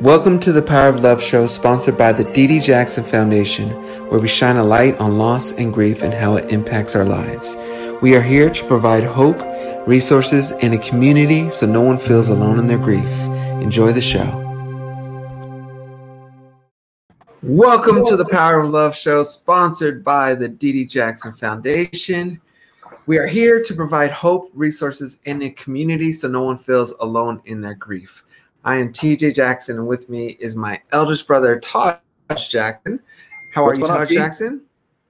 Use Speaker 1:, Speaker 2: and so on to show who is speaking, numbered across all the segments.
Speaker 1: Welcome to the Power of Love show sponsored by the Dee Dee Jackson Foundation, where we shine a light on loss and grief and how it impacts our lives. We are here to provide hope, resources, and a community so no one feels alone in their grief. Enjoy the show. Welcome to the Power of Love show sponsored by the Dee Dee Jackson Foundation. We are here to provide hope, resources, and a community so no one feels alone in their grief. I am TJ Jackson, and with me is my eldest brother, Taj Jackson. How
Speaker 2: What's
Speaker 1: are you,
Speaker 2: Taj
Speaker 1: Jackson?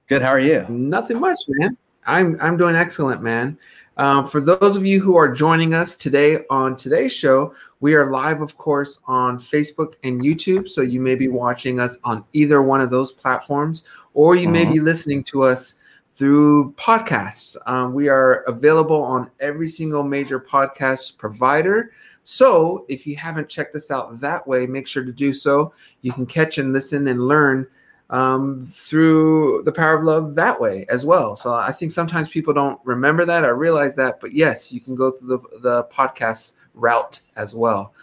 Speaker 2: Good. How are you?
Speaker 1: Nothing much, man. I'm I'm doing excellent, man. Um, for those of you who are joining us today on today's show, we are live, of course, on Facebook and YouTube. So you may be watching us on either one of those platforms, or you may
Speaker 2: Mhm.
Speaker 1: be listening to us through podcasts. Um, we are available on every single major podcast provider. So if you haven't checked us out that way, make sure to do so. You can catch and listen and learn um, through the power of love that way as well. So I think sometimes people don't remember that or realize that, but yes, you can go through the, the podcast route as well.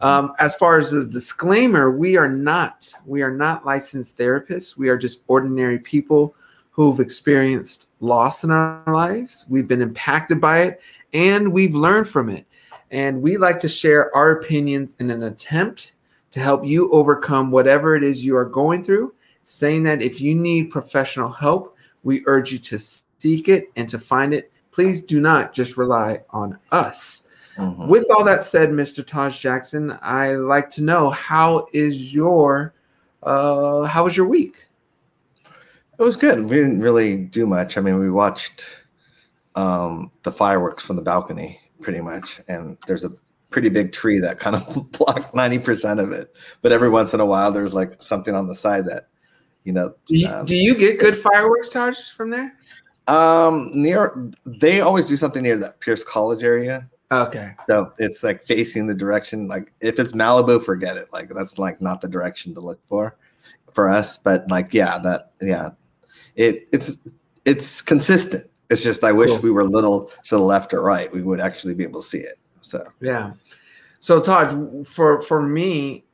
Speaker 1: Um, as far as the disclaimer, we are not we are not licensed therapists. We are just ordinary people who've experienced loss in our lives. We've been impacted by it, and we've learned from it. And we like to share our opinions in an attempt to help you overcome whatever it is you are going through saying that if you need professional help, we urge you to seek it and to find it. Please do not just rely on us.
Speaker 2: Mhm.
Speaker 1: With all that said, Mr. Taj Jackson, I like to know how is your uh how was your week?
Speaker 2: It was good. We didn't really do much. I mean, we watched um, the fireworks from the balcony pretty much, and there's a pretty big tree that kind of blocked ninety percent of it. But every once in a while, there's like something on the side that, you know,
Speaker 1: Do you,
Speaker 2: um,
Speaker 1: do you get good fireworks, Taj, from there?
Speaker 2: um, near. They always do something near that Pierce College area.
Speaker 1: Okay.
Speaker 2: So it's like facing the direction. Like if it's Malibu, forget it. Like that's like not the direction to look for for us. But like yeah, that yeah, it it's it's consistent. It's just I wish
Speaker 1: Cool.
Speaker 2: we were a little to the left or right. We would actually be able to see it. So
Speaker 1: Yeah. So Taj, for for me,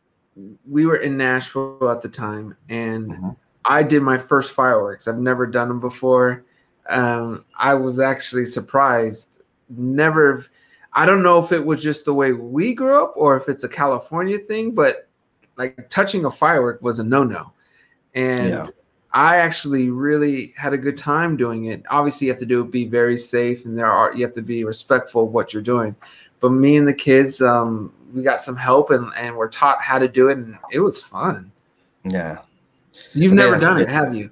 Speaker 1: we were in Nashville at the time, and
Speaker 2: Mhm.
Speaker 1: I did my first fireworks. I've never done them before. Um, I was actually surprised. Never. I don't know if it was just the way we grew up or if it's a California thing, but like touching a firework was a no no, and
Speaker 2: Yeah.
Speaker 1: I actually really had a good time doing it. Obviously, you have to do it, be very safe, and there are you have to be respectful of what you're doing. But me and the kids, um, we got some help and and we're taught how to do it, and it was fun.
Speaker 2: yeah.
Speaker 1: You've
Speaker 2: Okay,
Speaker 1: never done it, have you?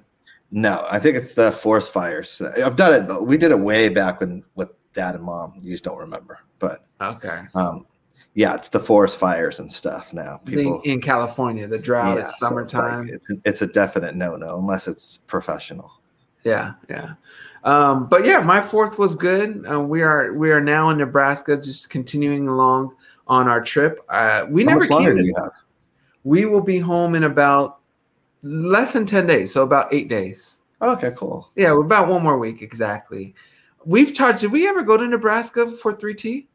Speaker 2: No, I think it's the forest fires. I've done it. but We did it way back when with dad and mom. You just don't remember. But
Speaker 1: Okay.
Speaker 2: um, yeah, it's the forest fires and stuff now. People
Speaker 1: Being in California, the drought,
Speaker 2: Yeah,
Speaker 1: it's
Speaker 2: so it's like-
Speaker 1: summertime.
Speaker 2: it's, it's a definite no-no unless it's professional.
Speaker 1: Yeah, yeah. Um, but yeah, my fourth was good. Uh, we are we are now in Nebraska, just continuing along on our trip. Uh, we
Speaker 2: How
Speaker 1: never came.
Speaker 2: do you have?
Speaker 1: We will be home in about less than ten days, so about eight days.
Speaker 2: Okay, cool.
Speaker 1: Yeah, about one more week exactly. We've charged. Did we ever go to Nebraska for 3T?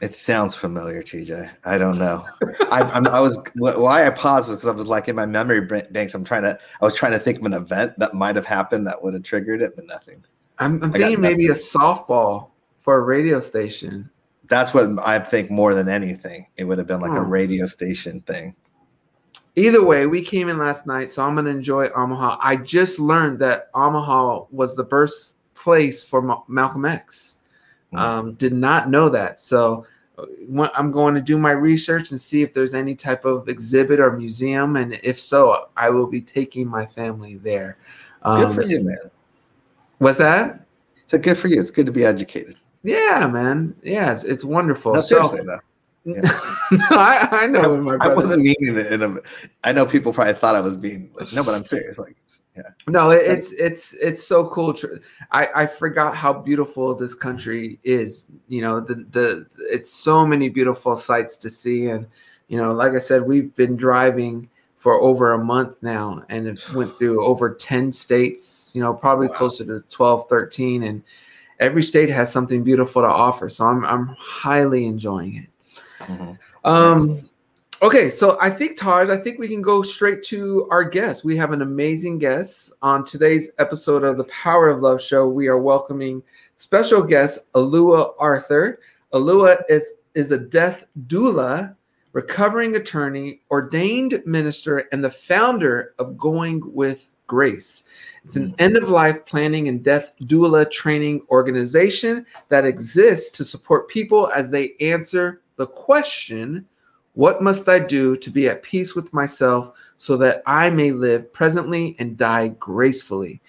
Speaker 2: It sounds familiar, TJ. I don't know. I, I'm, I was why I paused was because I was like in my memory banks. I'm trying to. I was trying to think of an event that might have happened that would have triggered it, but nothing.
Speaker 1: I'm, I'm thinking maybe a softball for a radio station.
Speaker 2: That's what I think more than anything. It would have been like a
Speaker 1: Hmm.
Speaker 2: radio station thing.
Speaker 1: Either way, we came in last night, so I'm gonna enjoy Omaha. I just learned that Omaha was the birthplace for Ma- Malcolm X.
Speaker 2: Hmm.
Speaker 1: Um, did not know that, so uh, I'm going to do my research and see if there's any type of exhibit or museum, and if so, I will be taking my family there.
Speaker 2: Good
Speaker 1: Um,
Speaker 2: for you, man.
Speaker 1: what's that?
Speaker 2: So good for you. It's good to be educated.
Speaker 1: Yeah, man. Yeah, it's, it's wonderful.
Speaker 2: No,
Speaker 1: so,
Speaker 2: seriously though.
Speaker 1: no, I, I know my
Speaker 2: I wasn't meaning it in a. I know people probably thought I was being like, no, but I'm serious. Like, yeah,
Speaker 1: No, it, it's it's it's so cool. I I forgot how beautiful this country is. You know, the the it's so many beautiful sights to see, and you know, like I said, we've been driving for over a month now, and it went through over ten states. You know, probably
Speaker 2: Wow.
Speaker 1: closer to 12, 13, and every state has something beautiful to offer. So I'm I'm highly enjoying it. Mm-hmm. Um, okay, so I think Taj, I think we can go straight to our guest. We have an amazing guest on today's episode of the Power of Love show. We are welcoming special guest Alua Arthur. Alua is is a death doula, recovering attorney, ordained minister, and the founder of Going with Grace. It's an end of life planning and death doula training organization that exists to support people as they answer the question What must I do to be at peace with myself so that I may live presently and die gracefully?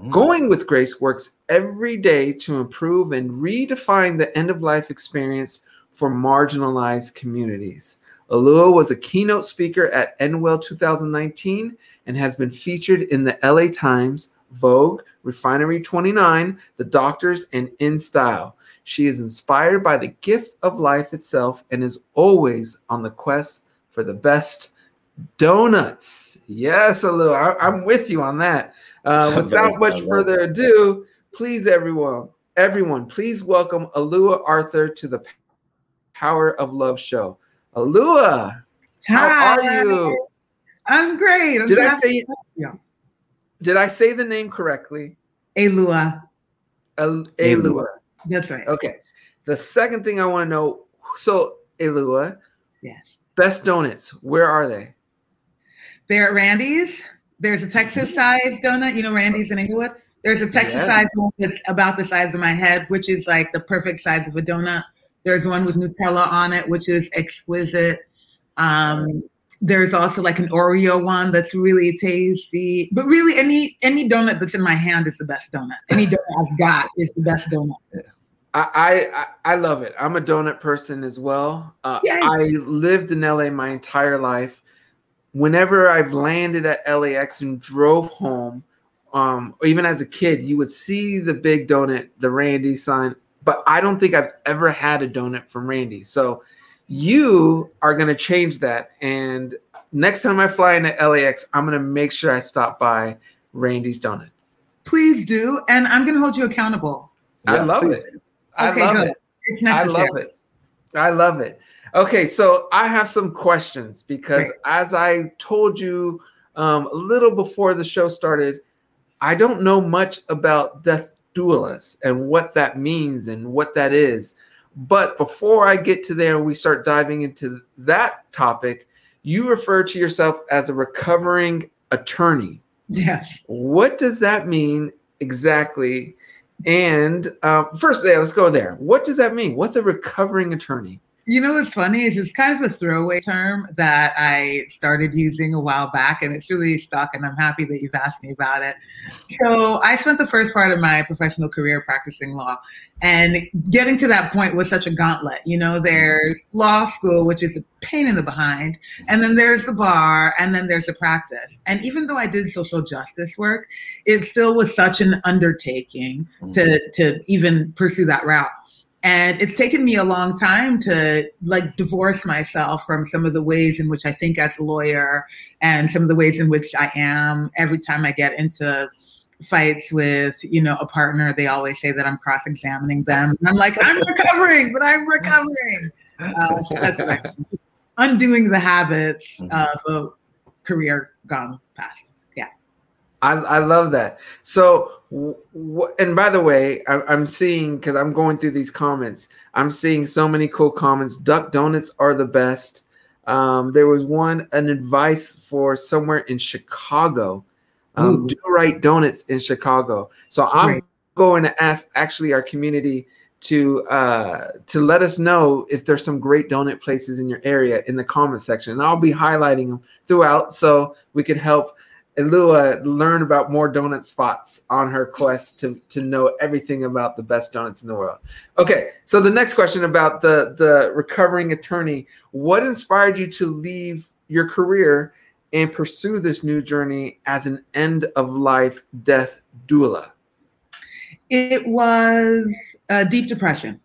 Speaker 1: Mm. Going with Grace works every day to improve and redefine the end of life experience for marginalized communities. Alua was a keynote speaker at EndWell 2019 and has been featured in the LA Times, Vogue, Refinery 29, The Doctors, and In Style. She is inspired by the gift of life itself and is always on the quest for the best donuts. Yes, Alua, I- am with you on that. Uh, without much further ado, please, everyone, everyone, please welcome Alua Arthur to the Power of Love show. Alua, how are you?
Speaker 3: I'm great. I'm
Speaker 1: did I say? Yeah. Did I say the name correctly?
Speaker 3: Alua.
Speaker 1: Alua.
Speaker 3: That's right.
Speaker 1: Okay. The second thing I want to know. So Alua.
Speaker 3: Yes.
Speaker 1: Best donuts. Where are they?
Speaker 3: They're at Randy's. There's a Texas size donut. You know Randy's in Inglewood. There's a Texas yes. size one that's about the size of my head, which is like the perfect size of a donut. There's one with Nutella on it, which is exquisite. Um, there's also like an Oreo one that's really tasty. But really, any any donut that's in my hand is the best donut. Any donut I've got is the best donut.
Speaker 1: I, I I love it. I'm a donut person as well. Uh, I lived in LA my entire life. Whenever I've landed at LAX and drove home, um, or even as a kid, you would see the big donut, the Randy sign but I don't think I've ever had a donut from Randy. So you are going to change that. And next time I fly into LAX, I'm going to make sure I stop by Randy's Donut.
Speaker 3: Please do. And I'm going to hold you accountable.
Speaker 1: Yeah, I love it. Do. I okay, love good. it. It's necessary. I love it. I love it. Okay, so I have some questions because Great. as I told you um, a little before the show started, I don't know much about death doulas and what that means and what that is. But before I get to there, we start diving into that topic. You refer to yourself as a recovering attorney.
Speaker 3: Yes.
Speaker 1: What does that mean exactly? And um, first, yeah, let's go there. What does that mean? What's a recovering attorney?
Speaker 3: You know what's funny is it's kind of a throwaway term that I started using a while back, and it's really stuck. And I'm happy that you've asked me about it. So I spent the first part of my professional career practicing law, and getting to that point was such a gauntlet. You know, there's law school, which is a pain in the behind, and then there's the bar, and then there's the practice. And even though I did social justice work, it still was such an undertaking to to even pursue that route and it's taken me a long time to like divorce myself from some of the ways in which i think as a lawyer and some of the ways in which i am. Every time i get into fights with you know a partner they always say that i'm cross-examining them. And i'm like i'm recovering but i'm recovering. Uh, so that's right undoing the habits mm-hmm. of a career gone past
Speaker 1: I, I love that. So, w- and by the way, I, am seeing because I'm going through these comments. I'm seeing so many cool comments. Duck donuts are the best. Um, there was one an advice for somewhere in Chicago. Um, do right donuts in Chicago. So I'm Great. going to ask actually our community to uh, to let us know if there's some great donut places in your area in the comment section. And I'll be highlighting them throughout so we can help Lua learn about more donut spots on her quest to, to know everything about the best donuts in the world. Okay, so the next question about the the recovering attorney, what inspired you to leave your career and pursue this new journey as an end of life death doula?
Speaker 3: It was a deep depression.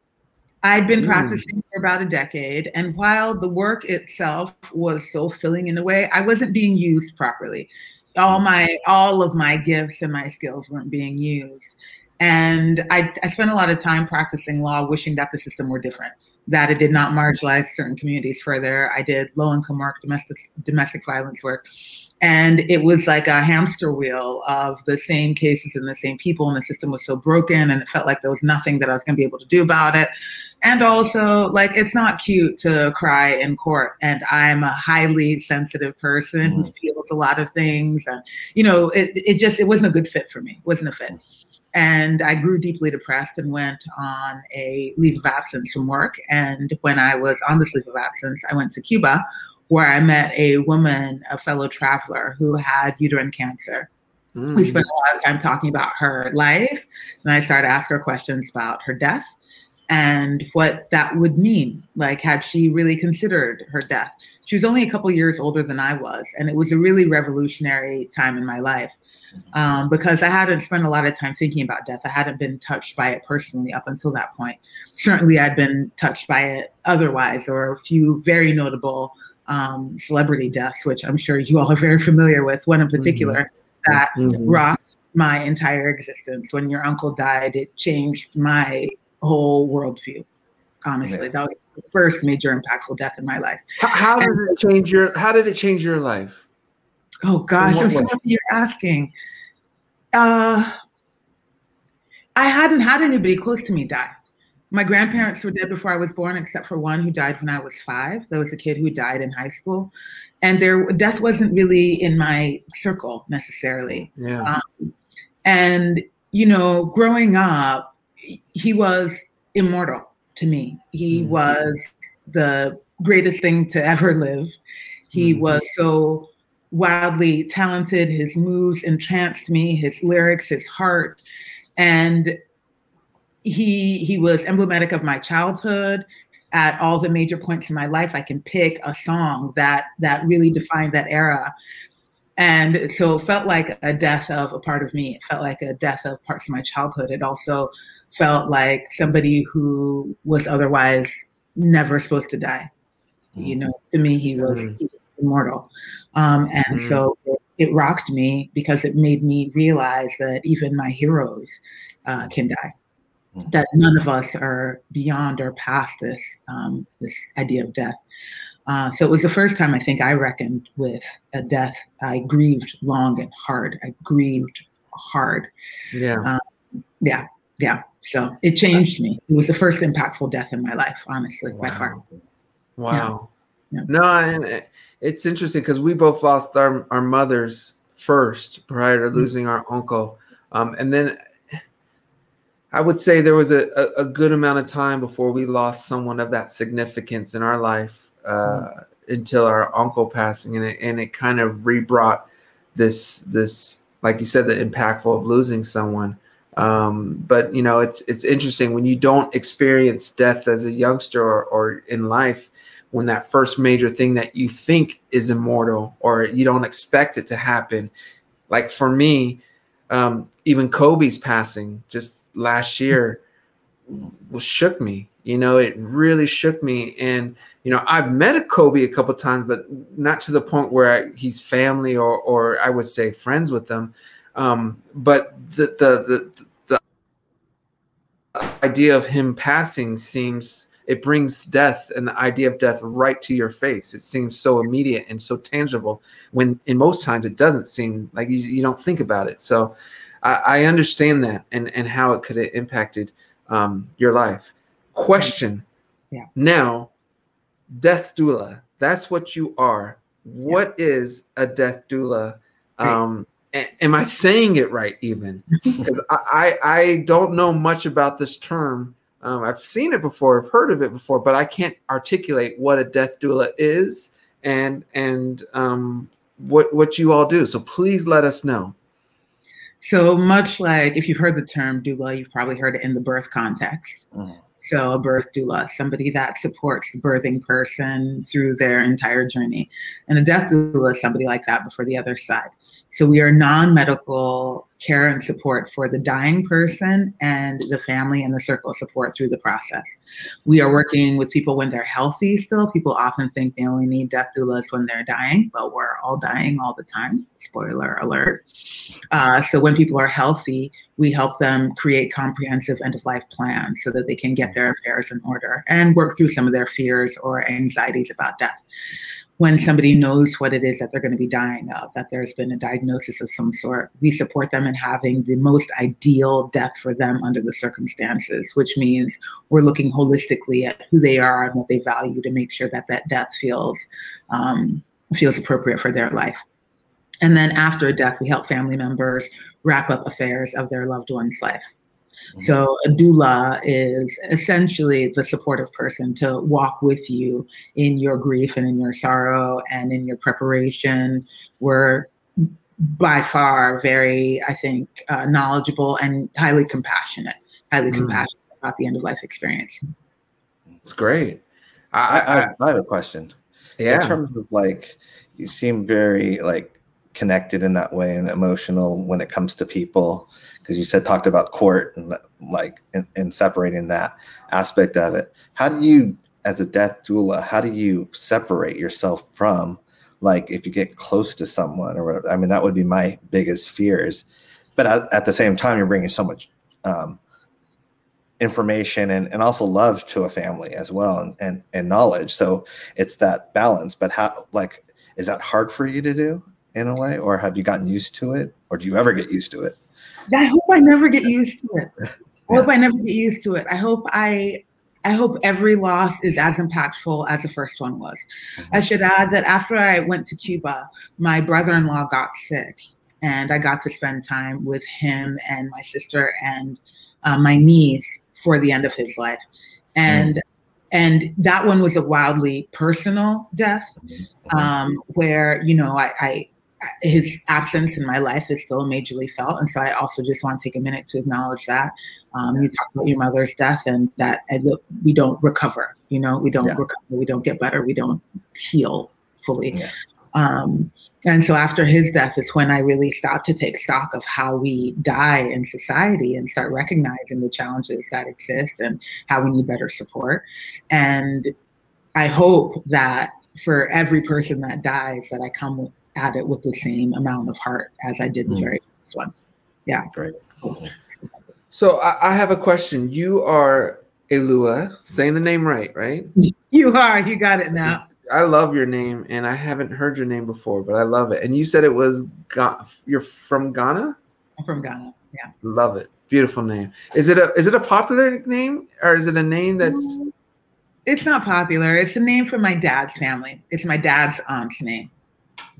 Speaker 3: I'd been mm. practicing for about a decade, and while the work itself was so filling in a way, I wasn't being used properly all my all of my gifts and my skills weren't being used and I, I spent a lot of time practicing law wishing that the system were different that it did not marginalize certain communities further. I did low income work, domestic domestic violence work, and it was like a hamster wheel of the same cases and the same people, and the system was so broken, and it felt like there was nothing that I was going to be able to do about it. And also, like, it's not cute to cry in court, and I'm a highly sensitive person mm-hmm. who feels a lot of things, and you know, it, it just it wasn't a good fit for me. It wasn't a fit. And I grew deeply depressed and went on a leave of absence from work. And when I was on this leave of absence, I went to Cuba where I met a woman, a fellow traveler who had uterine cancer. Mm. We spent a lot of time talking about her life. And I started to ask her questions about her death and what that would mean. Like, had she really considered her death? She was only a couple years older than I was. And it was a really revolutionary time in my life um, because I hadn't spent a lot of time thinking about death. I hadn't been touched by it personally up until that point. Certainly, I'd been touched by it otherwise, or a few very notable um, celebrity deaths, which I'm sure you all are very familiar with. One in particular mm-hmm. that mm-hmm. rocked my entire existence. When your uncle died, it changed my whole worldview. Honestly, yeah. that was the first major impactful death in my life.
Speaker 1: How, how did it change your? How did it change your life?
Speaker 3: Oh gosh, I'm so you're asking. Uh, I hadn't had anybody close to me die. My grandparents were dead before I was born, except for one who died when I was five. There was a kid who died in high school, and their death wasn't really in my circle necessarily.
Speaker 1: Yeah.
Speaker 3: Um, and you know, growing up, he was immortal to me. He mm-hmm. was the greatest thing to ever live. He mm-hmm. was so wildly talented. His moves entranced me, his lyrics, his heart. And he he was emblematic of my childhood at all the major points in my life i can pick a song that that really defined that era and so it felt like a death of a part of me it felt like a death of parts of my childhood it also felt like somebody who was otherwise never supposed to die you know to me he was, mm. he was immortal um, and mm-hmm. so it, it, rocked me because it made me realize that even my heroes uh, can die. Mm-hmm. That none of us are beyond or past this um, this idea of death. Uh, so it was the first time I think I reckoned with a death. I grieved long and hard. I grieved hard.
Speaker 1: Yeah.
Speaker 3: Um, yeah. Yeah. So it changed me. It was the first impactful death in my life, honestly, wow. by far.
Speaker 1: Wow. Yeah. Yeah. No, and it's interesting because we both lost our, our mothers first prior to mm-hmm. losing our uncle. Um, and then I would say there was a, a, a, good amount of time before we lost someone of that significance in our life uh, mm-hmm. until our uncle passing. And it, and it kind of rebrought this, this, like you said, the impactful of losing someone. Um, but you know, it's, it's interesting when you don't experience death as a youngster or, or in life, when that first major thing that you think is immortal or you don't expect it to happen. Like for me, um, even Kobe's passing just last year was shook me. You know, it really shook me. And you know, I've met a Kobe a couple times, but not to the point where I, he's family or or I would say friends with them. Um, but the the the the idea of him passing seems it brings death and the idea of death right to your face. It seems so immediate and so tangible when in most times it doesn't seem like you, you don't think about it. So I, I, understand that and, and how it could have impacted um, your life. Question
Speaker 3: yeah.
Speaker 1: now, death doula, that's what you are. What yeah. is a death doula? Um, am I saying it right even? Because I, I, I don't know much about this term um, I've seen it before, I've heard of it before, but I can't articulate what a death doula is and and um, what what you all do. So please let us know.
Speaker 3: So much like if you've heard the term doula, you've probably heard it in the birth context. Mm. So a birth doula, somebody that supports the birthing person through their entire journey, and a death doula somebody like that, before the other side. So we are non-medical care and support for the dying person and the family and the circle of support through the process. We are working with people when they're healthy still. People often think they only need death doulas when they're dying, but we're all dying all the time. Spoiler alert. Uh, so when people are healthy, we help them create comprehensive end of life plans so that they can get their affairs in order and work through some of their fears or anxieties about death when somebody knows what it is that they're going to be dying of, that there's been a diagnosis of some sort, we support them in having the most ideal death for them under the circumstances, which means we're looking holistically at who they are and what they value to make sure that that death feels um, feels appropriate for their life. And then after a death, we help family members wrap up affairs of their loved one's life. Mm-hmm. So a doula is essentially the supportive person to walk with you in your grief and in your sorrow and in your preparation. We're by far very, I think, uh, knowledgeable and highly compassionate, highly mm. compassionate about the end of life experience.
Speaker 1: It's great.
Speaker 2: I, I, I have a question.
Speaker 1: Yeah.
Speaker 2: In terms of like, you seem very like connected in that way and emotional when it comes to people. Because you said talked about court and like and, separating that aspect of it. How do you as a death doula how do you separate yourself from like if you get close to someone or whatever? I mean that would be my biggest fears. But at, at the same time you're bringing so much um, information and, and also love to a family as well and, and and knowledge. So it's that balance. But how like is that hard for you to do in a way, or have you gotten used to it, or do you ever get used to it?
Speaker 3: I hope I never get used to it. I yeah. hope I never get used to it. I hope I I hope every loss is as impactful as the first one was. Mm-hmm. I should add that after I went to Cuba, my brother-in-law got sick, and I got to spend time with him and my sister and uh, my niece for the end of his life, and. Mm. And that one was a wildly personal death, mm-hmm. um, where you know I, I his absence in my life is still majorly felt. And so I also just want to take a minute to acknowledge that. Um, you talk about your mother's death and that we don't recover, you know, we don't yeah. recover, we don't get better, we don't heal fully. Yeah. Um, and so after his death is when I really start to take stock of how we die in society and start recognizing the challenges that exist and how we need better support. And I hope that for every person that dies that I come with at it with the same amount of heart as I did the mm. very first one. Yeah.
Speaker 2: Great.
Speaker 1: So I, I have a question. You are Alua, saying the name right, right?
Speaker 3: You are. You got it now.
Speaker 1: I love your name, and I haven't heard your name before, but I love it. And you said it was Ga- you're from Ghana.
Speaker 3: I'm from Ghana. Yeah.
Speaker 1: Love it. Beautiful name. Is it a is it a popular name or is it a name that's?
Speaker 3: It's not popular. It's a name from my dad's family. It's my dad's aunt's name.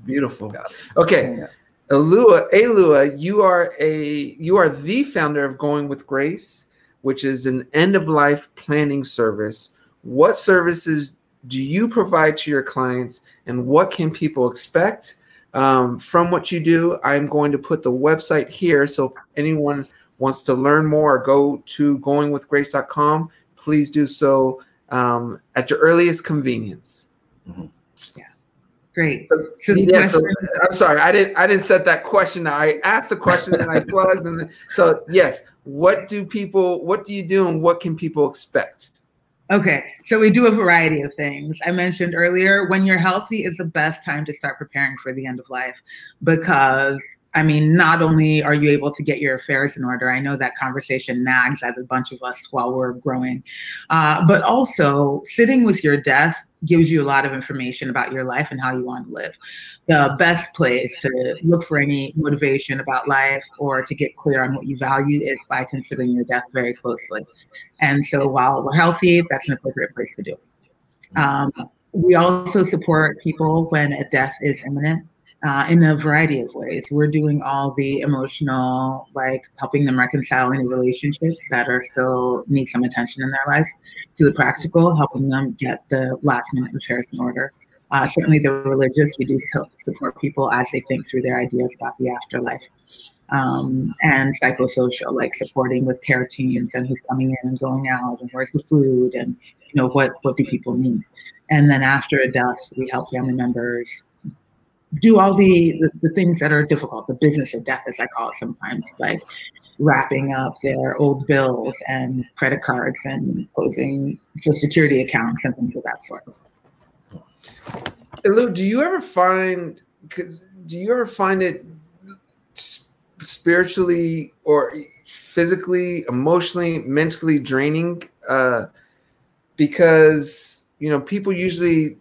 Speaker 1: Beautiful. Okay. Yeah. Alua, Alua, you are a you are the founder of Going with Grace, which is an end of life planning service. What services do you provide to your clients, and what can people expect um, from what you do? I'm going to put the website here, so if anyone wants to learn more, go to goingwithgrace.com. Please do so um, at your earliest convenience.
Speaker 3: Mm-hmm. Great.
Speaker 1: So yeah, question- so, I'm sorry, I didn't I didn't set that question. I asked the question and I plugged and so yes, what do people what do you do and what can people expect?
Speaker 3: Okay, so we do a variety of things. I mentioned earlier when you're healthy is the best time to start preparing for the end of life because I mean, not only are you able to get your affairs in order, I know that conversation nags at a bunch of us while we're growing, uh, but also sitting with your death gives you a lot of information about your life and how you want to live. The best place to look for any motivation about life or to get clear on what you value is by considering your death very closely. And so while we're healthy, that's an appropriate place to do. Um, we also support people when a death is imminent uh, in a variety of ways. We're doing all the emotional, like helping them reconcile any relationships that are still need some attention in their life, to the practical, helping them get the last minute affairs in order. Uh, certainly, the religious, we do support people as they think through their ideas about the afterlife. Um, and psychosocial, like supporting with care teams and who's coming in and going out and where's the food and you know what what do people need. And then after a death, we help family members do all the, the, the things that are difficult, the business of death, as I call it sometimes, like wrapping up their old bills and credit cards and closing social security accounts and things of that sort.
Speaker 1: Lou, do you ever find do you ever find it spiritually or physically, emotionally, mentally draining? Uh, because you know people usually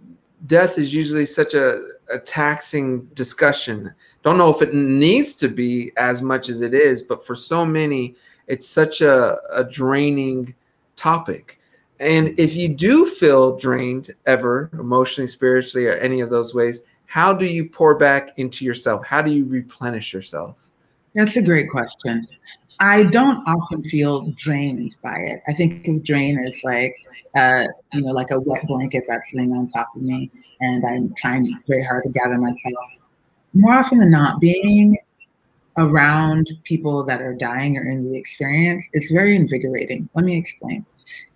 Speaker 1: death is usually such a, a taxing discussion. Don't know if it needs to be as much as it is, but for so many, it's such a, a draining topic. And if you do feel drained ever, emotionally, spiritually, or any of those ways, how do you pour back into yourself? How do you replenish yourself?
Speaker 3: That's a great question. I don't often feel drained by it. I think of drain as like, uh, you know, like a wet blanket that's laying on top of me, and I'm trying very hard to gather myself. More often than not, being around people that are dying or in the experience is very invigorating. Let me explain.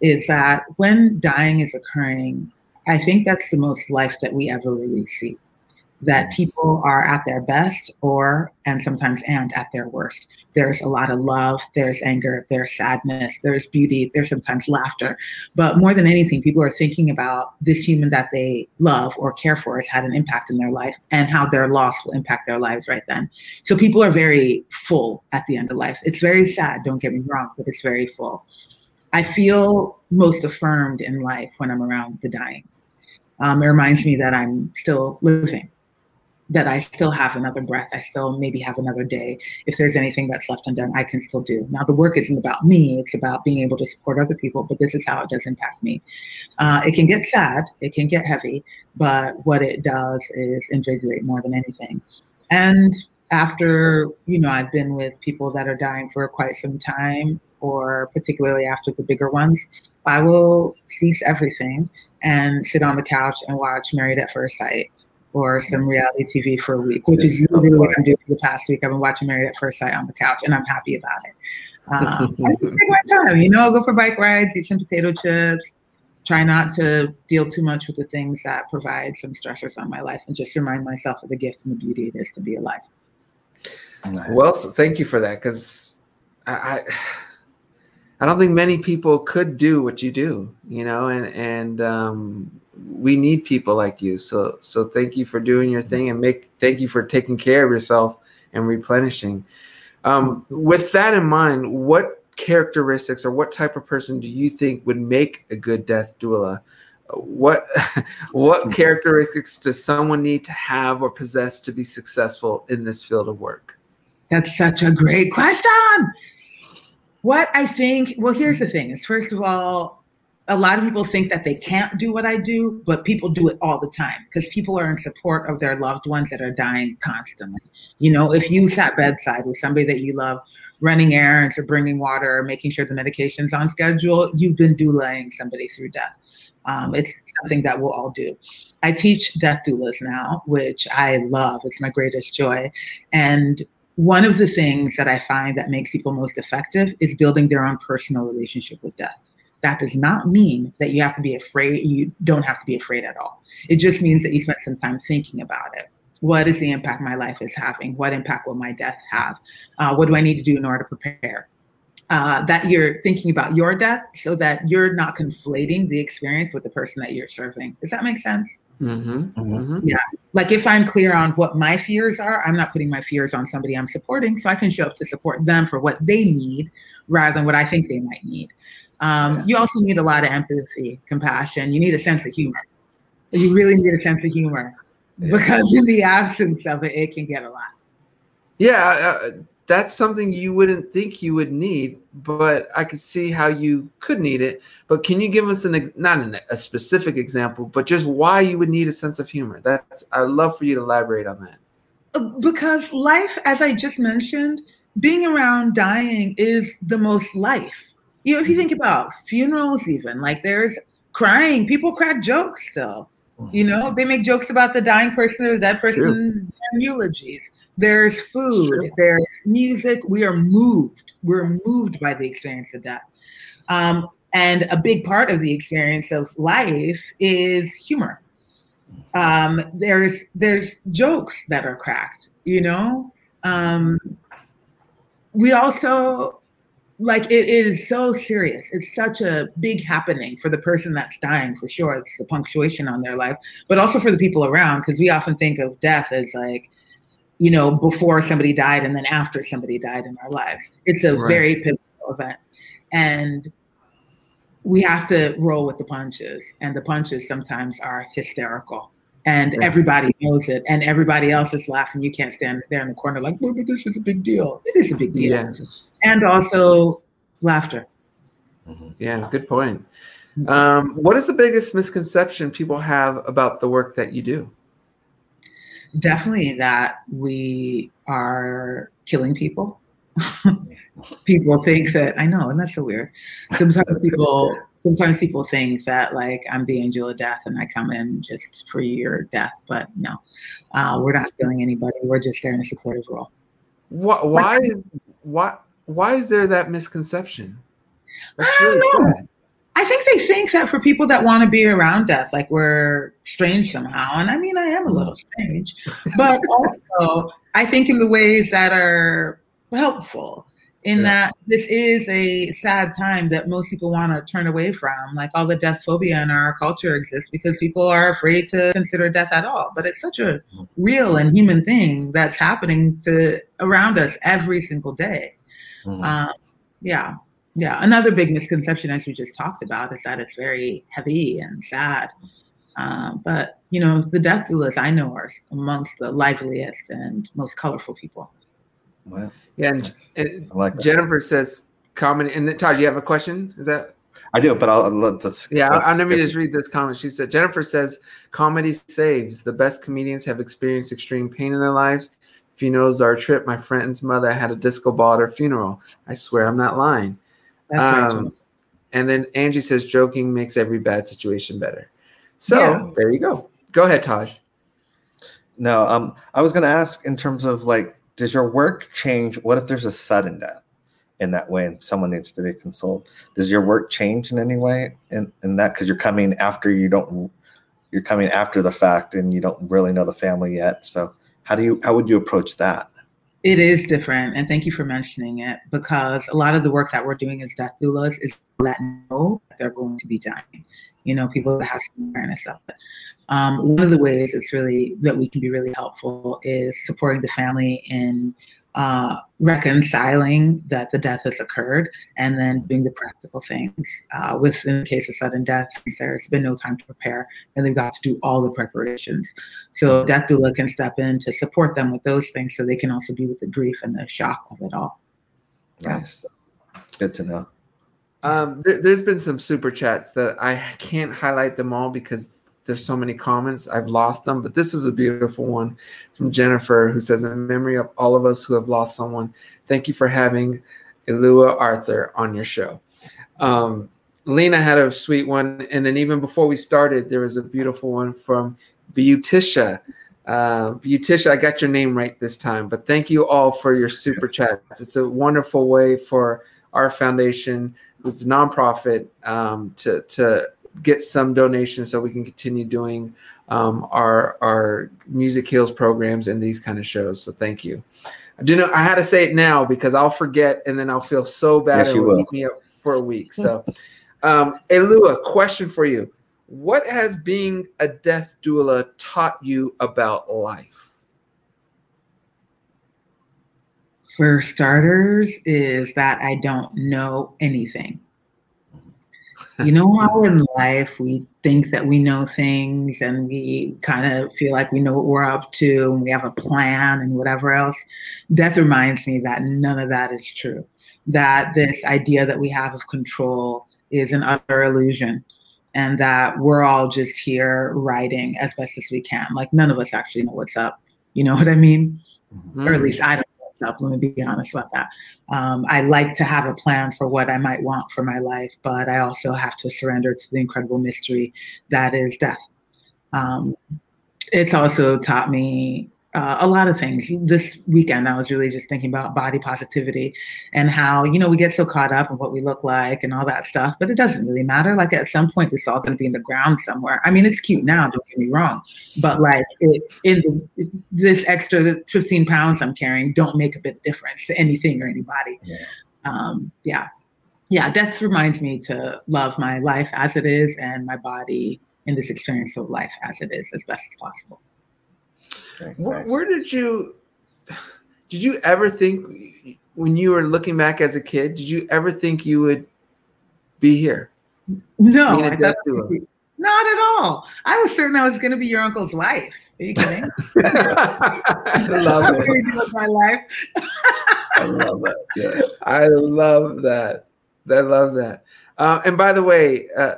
Speaker 3: Is that when dying is occurring, I think that's the most life that we ever really see that mm. people are at their best or and sometimes and at their worst. There's a lot of love there's anger there's sadness there's beauty there's sometimes laughter. But more than anything people are thinking about this human that they love or care for has had an impact in their life and how their loss will impact their lives right then. So people are very full at the end of life. It's very sad don't get me wrong but it's very full i feel most affirmed in life when i'm around the dying um, it reminds me that i'm still living that I still have another breath. I still maybe have another day. If there's anything that's left undone, I can still do. Now, the work isn't about me, it's about being able to support other people, but this is how it does impact me. Uh, it can get sad, it can get heavy, but what it does is invigorate more than anything. And after, you know, I've been with people that are dying for quite some time, or particularly after the bigger ones, I will cease everything and sit on the couch and watch Married at First Sight or some reality TV for a week, which is literally what I'm doing for the past week. I've been watching Married at First Sight on the couch, and I'm happy about it. Um, I just take my time, you know, I'll go for bike rides, eat some potato chips, try not to deal too much with the things that provide some stressors on my life, and just remind myself of the gift and the beauty it is to be alive.
Speaker 1: Well, so thank you for that, because I, I I don't think many people could do what you do, you know, and and um, we need people like you. So so thank you for doing your thing and make thank you for taking care of yourself and replenishing. Um, with that in mind, what characteristics or what type of person do you think would make a good death doula? What what characteristics does someone need to have or possess to be successful in this field of work?
Speaker 3: That's such a great question. What I think, well, here's the thing is first of all, a lot of people think that they can't do what I do, but people do it all the time because people are in support of their loved ones that are dying constantly. You know, if you sat bedside with somebody that you love, running errands or bringing water or making sure the medication's on schedule, you've been doulaing somebody through death. Um, it's something that we'll all do. I teach death doulas now, which I love. It's my greatest joy. And one of the things that I find that makes people most effective is building their own personal relationship with death. That does not mean that you have to be afraid, you don't have to be afraid at all. It just means that you spent some time thinking about it. What is the impact my life is having? What impact will my death have? Uh, what do I need to do in order to prepare? Uh, that you're thinking about your death so that you're not conflating the experience with the person that you're serving. Does that make sense?
Speaker 1: Mm-hmm. Mm-hmm.
Speaker 3: Yeah. Like if I'm clear on what my fears are, I'm not putting my fears on somebody I'm supporting. So I can show up to support them for what they need rather than what I think they might need. Um, you also need a lot of empathy, compassion. You need a sense of humor. You really need a sense of humor because in the absence of it, it can get a lot.
Speaker 1: Yeah. Uh, that's something you wouldn't think you would need, but I could see how you could need it. But can you give us an not an, a specific example, but just why you would need a sense of humor? That's I'd love for you to elaborate on that.
Speaker 3: Uh, because life, as I just mentioned, being around dying is the most life. You know, if you think about funerals, even like there's crying, people crack jokes still. You know, they make jokes about the dying person or the dead person, eulogies there's food, there's music. We are moved. We're moved by the experience of death. Um, and a big part of the experience of life is humor. um, there's there's jokes that are cracked. You know, um, we also like it, it is so serious. It's such a big happening for the person that's dying for sure. It's the punctuation on their life, but also for the people around because we often think of death as like you know, before somebody died and then after somebody died in our lives. It's a right. very pivotal event. And we have to roll with the punches. And the punches sometimes are hysterical. And right. everybody knows it. And everybody else is laughing. You can't stand there in the corner like, look, this is a big deal. It is a big deal. Yes. And also laughter.
Speaker 1: Mm-hmm. Yeah, good point. Mm-hmm. Um, what is the biggest misconception people have about the work that you do?
Speaker 3: Definitely that we are killing people. people think that I know, and that's so weird. Sometimes people sometimes people think that like I'm the angel of death and I come in just for your death, but no, uh, we're not killing anybody. We're just there in a supportive role.
Speaker 1: Why? Why? Why? Why is there that misconception?
Speaker 3: That's I don't know. Sad. I think they think that for people that want to be around death, like we're strange somehow. And I mean, I am a little strange, but also I think in the ways that are helpful. In yeah. that this is a sad time that most people want to turn away from. Like all the death phobia in our culture exists because people are afraid to consider death at all. But it's such a real and human thing that's happening to around us every single day. Mm-hmm. Um, yeah. Yeah, another big misconception, as we just talked about, is that it's very heavy and sad. Um, but you know, the death doulas I know are amongst the liveliest and most colorful people.
Speaker 1: Well, yeah, and, and like Jennifer says, comment. And Taj, you have a question? Is that?
Speaker 2: I do, but I'll let's.
Speaker 1: Yeah, let's, I'll, let me just read this comment. She said, Jennifer says, comedy saves. The best comedians have experienced extreme pain in their lives. Funerals are a trip. My friend's mother had a disco ball at her funeral. I swear I'm not lying. That's um, right. And then Angie says, joking makes every bad situation better. So yeah. there you go. Go ahead, Taj.
Speaker 2: No, um, I was going to ask in terms of like, does your work change? What if there's a sudden death in that way and someone needs to be consoled? Does your work change in any way in, in that? Because you're coming after you don't, you're coming after the fact and you don't really know the family yet. So how do you, how would you approach that?
Speaker 3: It is different, and thank you for mentioning it because a lot of the work that we're doing as death doulas is let know that they're going to be dying. You know, people have some awareness of it. Um, one of the ways it's really that we can be really helpful is supporting the family in uh, reconciling that the death has occurred and then doing the practical things. Uh, with in the case of sudden death, there's been no time to prepare and they've got to do all the preparations. So death doula can step in to support them with those things so they can also be with the grief and the shock of it all.
Speaker 2: Nice. Good to know.
Speaker 1: Um, there, has been some super chats that I can't highlight them all because there's so many comments. I've lost them, but this is a beautiful one from Jennifer who says, In memory of all of us who have lost someone, thank you for having Alua Arthur on your show. Um, Lena had a sweet one. And then even before we started, there was a beautiful one from Beauticia. Uh, I got your name right this time, but thank you all for your super chats. It's a wonderful way for our foundation, who's a nonprofit, um, to, to get some donations so we can continue doing um, our our music heals programs and these kind of shows. So thank you. I do know I had to say it now because I'll forget and then I'll feel so bad yes, and will eat me up for a week. So, um, Alua, question for you: What has being a death doula taught you about life?
Speaker 3: For starters, is that I don't know anything you know how in life we think that we know things and we kind of feel like we know what we're up to and we have a plan and whatever else? Death reminds me that none of that is true. That this idea that we have of control is an utter illusion and that we're all just here writing as best as we can. Like none of us actually know what's up. You know what i mean? Mm-hmm. or at least i don't up. Let me be honest about that. Um, I like to have a plan for what I might want for my life, but I also have to surrender to the incredible mystery that is death. Um, it's also taught me uh, a lot of things. This weekend, I was really just thinking about body positivity and how, you know, we get so caught up in what we look like and all that stuff, but it doesn't really matter. Like at some point, this is all going to be in the ground somewhere. I mean, it's cute now, don't get me wrong, but like it, in the, this extra 15 pounds I'm carrying don't make a bit difference to anything or anybody. Yeah. Um, yeah. Yeah. Death reminds me to love my life as it is and my body in this experience of life as it is as best as possible.
Speaker 1: Okay, where, nice. where did you did you ever think when you were looking back as a kid? Did you ever think you would be here?
Speaker 3: No, I thought, not at all. I was certain I was going to be your uncle's wife. Are you kidding? I love
Speaker 1: it. my life. I love that. Yeah, I love that. I love that. Uh, and by the way, uh,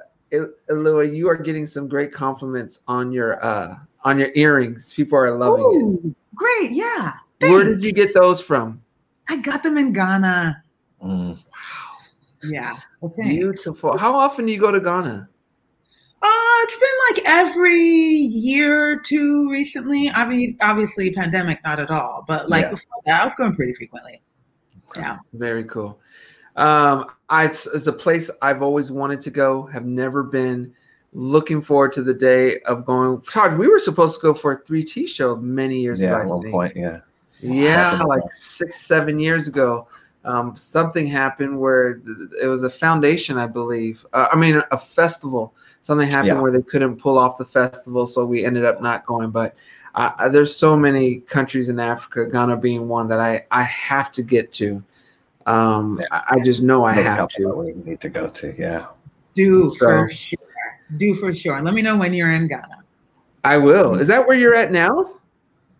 Speaker 1: Lua, you are getting some great compliments on your uh, on your earrings. People are loving Ooh,
Speaker 3: it. Great, yeah.
Speaker 1: Thanks. Where did you get those from?
Speaker 3: I got them in Ghana. Mm. Wow. Yeah.
Speaker 1: Well, Beautiful. How often do you go to Ghana?
Speaker 3: Uh, it's been like every year or two recently. I mean, obviously, pandemic, not at all, but like yeah. before that, I was going pretty frequently. Yeah.
Speaker 1: Very cool. Um, I, it's a place I've always wanted to go, have never been looking forward to the day of going. Taj, we were supposed to go for a 3T show many years
Speaker 2: yeah,
Speaker 1: ago.
Speaker 2: at one point, yeah.
Speaker 1: Yeah, like six, seven years ago. Um, something happened where it was a foundation, I believe. Uh, I mean, a festival. Something happened yeah. where they couldn't pull off the festival, so we ended up not going. But uh, there's so many countries in Africa, Ghana being one that I I have to get to. Um, yeah. I, I, just know I have to.
Speaker 2: We need to go to, yeah.
Speaker 3: Do so, for sure do for sure. Let me know when you're in Ghana.
Speaker 1: I will. Is that where you're at now?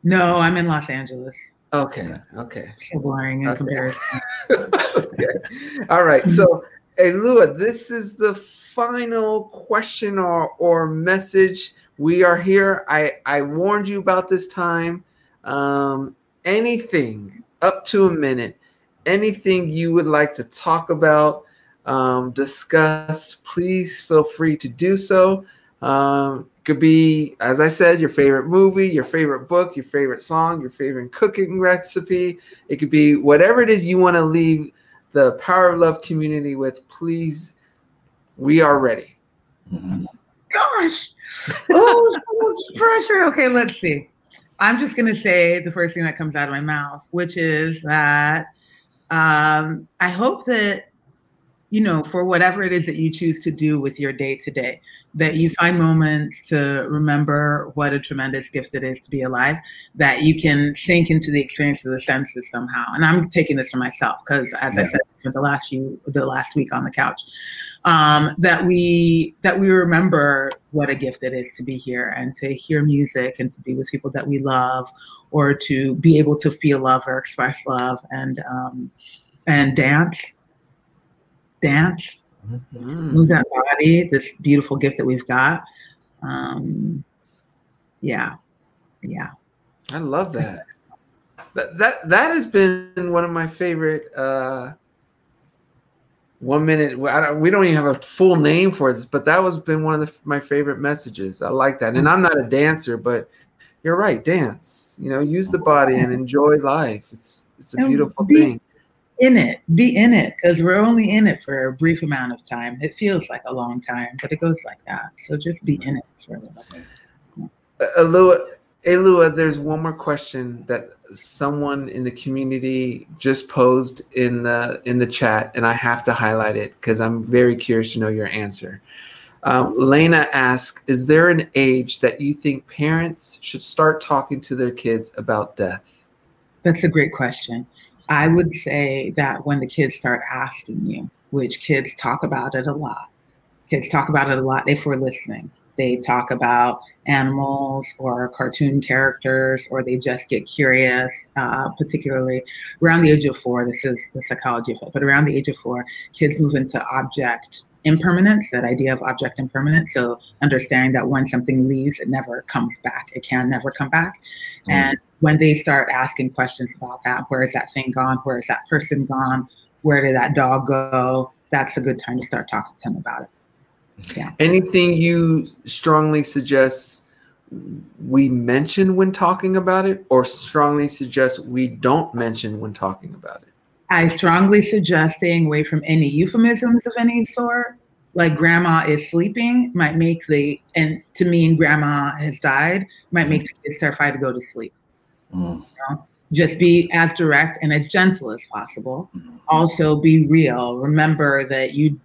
Speaker 3: No, I'm in Los Angeles.
Speaker 1: Okay. Okay.
Speaker 3: So boring in okay. comparison.
Speaker 1: okay. All right. So, hey, Lua, this is the final question or, or message. We are here. I, I warned you about this time. Um, anything up to a minute, anything you would like to talk about, um, discuss, please feel free to do so. Um, could be, as I said, your favorite movie, your favorite book, your favorite song, your favorite cooking recipe. It could be whatever it is you want to leave the Power of Love community with. Please, we are ready.
Speaker 3: Mm-hmm. Gosh, oh, so much pressure. Okay, let's see. I'm just gonna say the first thing that comes out of my mouth, which is that um, I hope that you know, for whatever it is that you choose to do with your day to day, that you find moments to remember what a tremendous gift it is to be alive, that you can sink into the experience of the senses somehow. And I'm taking this for myself because, as yeah. I said, for the last few, the last week on the couch, um, that we that we remember what a gift it is to be here and to hear music and to be with people that we love, or to be able to feel love or express love and um, and dance dance, mm-hmm. move that body, this beautiful gift that we've got. Um, yeah, yeah.
Speaker 1: I love that. that that that has been one of my favorite. Uh, one minute. Don't, we don't even have a full name for this, but that was been one of the, my favorite messages. I like that, and I'm not a dancer, but you're right. Dance. You know, use the body and enjoy life. It's it's a beautiful be, thing
Speaker 3: in it, be in it, because we're only in it for a brief amount of time. It feels like a long time, but it goes like that. So just be in it for a little bit.
Speaker 1: Uh, Alua, Elua, there's one more question that someone in the community just posed in the in the chat, and I have to highlight it because I'm very curious to know your answer. Um, Lena asks, "Is there an age that you think parents should start talking to their kids about death?"
Speaker 3: That's a great question. I would say that when the kids start asking you, which kids talk about it a lot, kids talk about it a lot if we're listening. They talk about animals or cartoon characters, or they just get curious, uh, particularly around the age of four. This is the psychology of it, but around the age of four, kids move into object impermanence, that idea of object impermanence. So understanding that when something leaves, it never comes back. It can never come back. Mm. And when they start asking questions about that, where is that thing gone? Where is that person gone? Where did that dog go? That's a good time to start talking to them about it.
Speaker 1: Yeah. Anything you strongly suggest we mention when talking about it, or strongly suggest we don't mention when talking about it?
Speaker 3: I strongly suggest staying away from any euphemisms of any sort. Like grandma is sleeping might make the, and to mean grandma has died, might make the kids terrified to go to sleep. Mm. You know? Just be as direct and as gentle as possible. Mm-hmm. Also, be real. Remember that you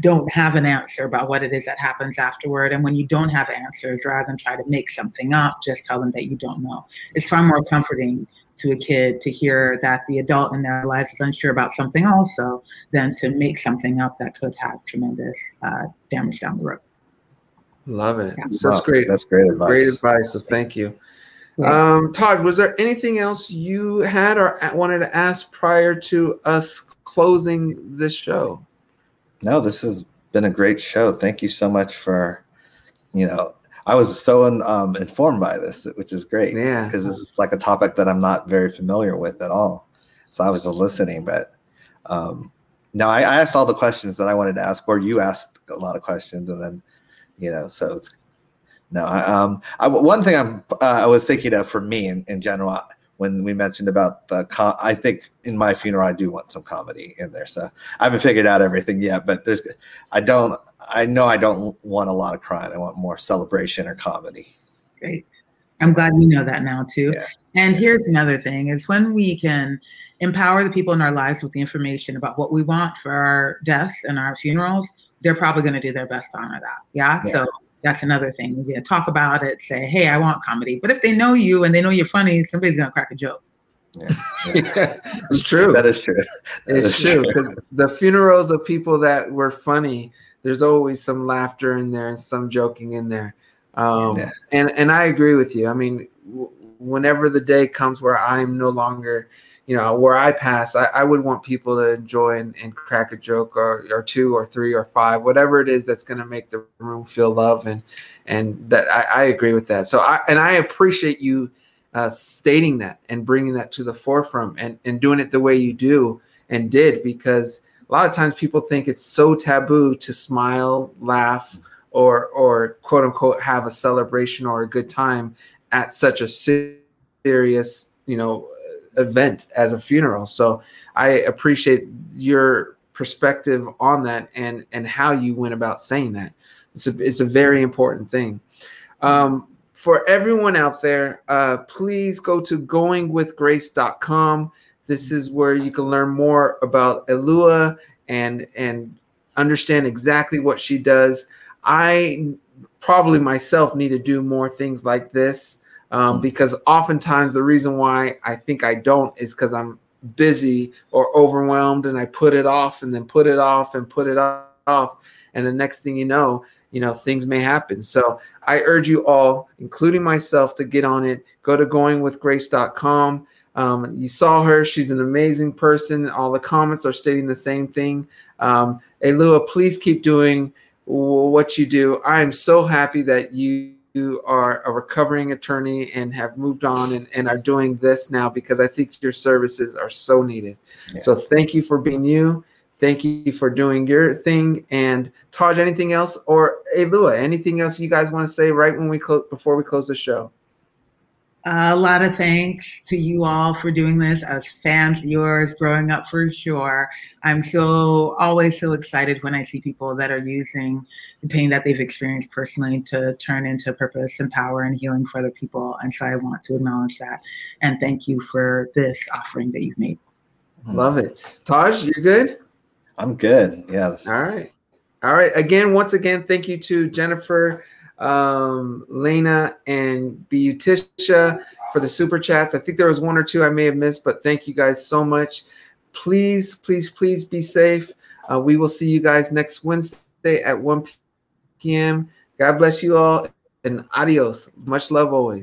Speaker 3: don't have an answer about what it is that happens afterward. And when you don't have answers, rather than try to make something up, just tell them that you don't know. It's far more comforting to a kid to hear that the adult in their lives is unsure about something also than to make something up that could have tremendous uh, damage down the road.
Speaker 1: Love it. Yeah. So that's great.
Speaker 2: That's great advice.
Speaker 1: Great advice. So thank you. Um, Taj, was there anything else you had or wanted to ask prior to us closing this show?
Speaker 2: No, this has been a great show. Thank you so much for, you know, I was so um, informed by this, which is great.
Speaker 1: Yeah.
Speaker 2: Because this is like a topic that I'm not very familiar with at all. So I was listening, but um, no, I, I asked all the questions that I wanted to ask, or you asked a lot of questions, and then, you know, so it's no. I, um, I, one thing I'm uh, I was thinking of for me in, in general when we mentioned about the com- I think in my funeral I do want some comedy in there. So I haven't figured out everything yet, but there's I don't I know I don't want a lot of crying. I want more celebration or comedy.
Speaker 3: Great. I'm glad we know that now too. Yeah. And here's another thing is when we can empower the people in our lives with the information about what we want for our deaths and our funerals, they're probably going to do their best to honor that. Yeah? yeah. So that's another thing. You talk about it, say, "Hey, I want comedy." But if they know you and they know you're funny, somebody's gonna crack a joke.
Speaker 1: Yeah, yeah. it's true.
Speaker 2: That is true.
Speaker 1: That it's is true. true. The funerals of people that were funny, there's always some laughter in there and some joking in there. Um, yeah. And and I agree with you. I mean, w- whenever the day comes where I'm no longer you know, where I pass, I, I would want people to enjoy and, and crack a joke or, or two or three or five, whatever it is that's going to make the room feel love. And, and that I, I agree with that. So I, and I appreciate you uh, stating that and bringing that to the forefront and, and doing it the way you do and did, because a lot of times people think it's so taboo to smile, laugh, or, or quote unquote, have a celebration or a good time at such a serious, you know, event as a funeral. So I appreciate your perspective on that and and how you went about saying that. It's a it's a very important thing. Um, for everyone out there, uh, please go to goingwithgrace.com. This is where you can learn more about Alua and and understand exactly what she does. I probably myself need to do more things like this um, hmm. because oftentimes the reason why I think I don't is because I'm busy or overwhelmed and I put it off and then put it off and put it off. And the next thing you know, you know, things may happen. So I urge you all, including myself, to get on it. Go to goingwithgrace.com. Um, you saw her. She's an amazing person. All the comments are stating the same thing. Um, Alua, please keep doing what you do. I am so happy that you you are a recovering attorney and have moved on and, and are doing this now because I think your services are so needed. Yeah. So thank you for being you. Thank you for doing your thing. And Taj, anything else? Or hey Lua, anything else you guys want to say right when we close before we close the show?
Speaker 3: A lot of thanks to you all for doing this as fans yours growing up for sure. I'm so always so excited when I see people that are using the pain that they've experienced personally to turn into purpose and power and healing for other people. And so I want to acknowledge that and thank you for this offering that you've made. Hmm.
Speaker 1: Love it. Taj, you're good?
Speaker 2: I'm good. Yeah.
Speaker 1: All right. All right. Again, once again, thank you to Jennifer um, Lena and Beauticia for the super chats. I think there was one or two I may have missed, but thank you guys so much. Please, please, please be safe. Uh, we will see you guys next Wednesday at 1 p.m. God bless you all and adios. Much love always.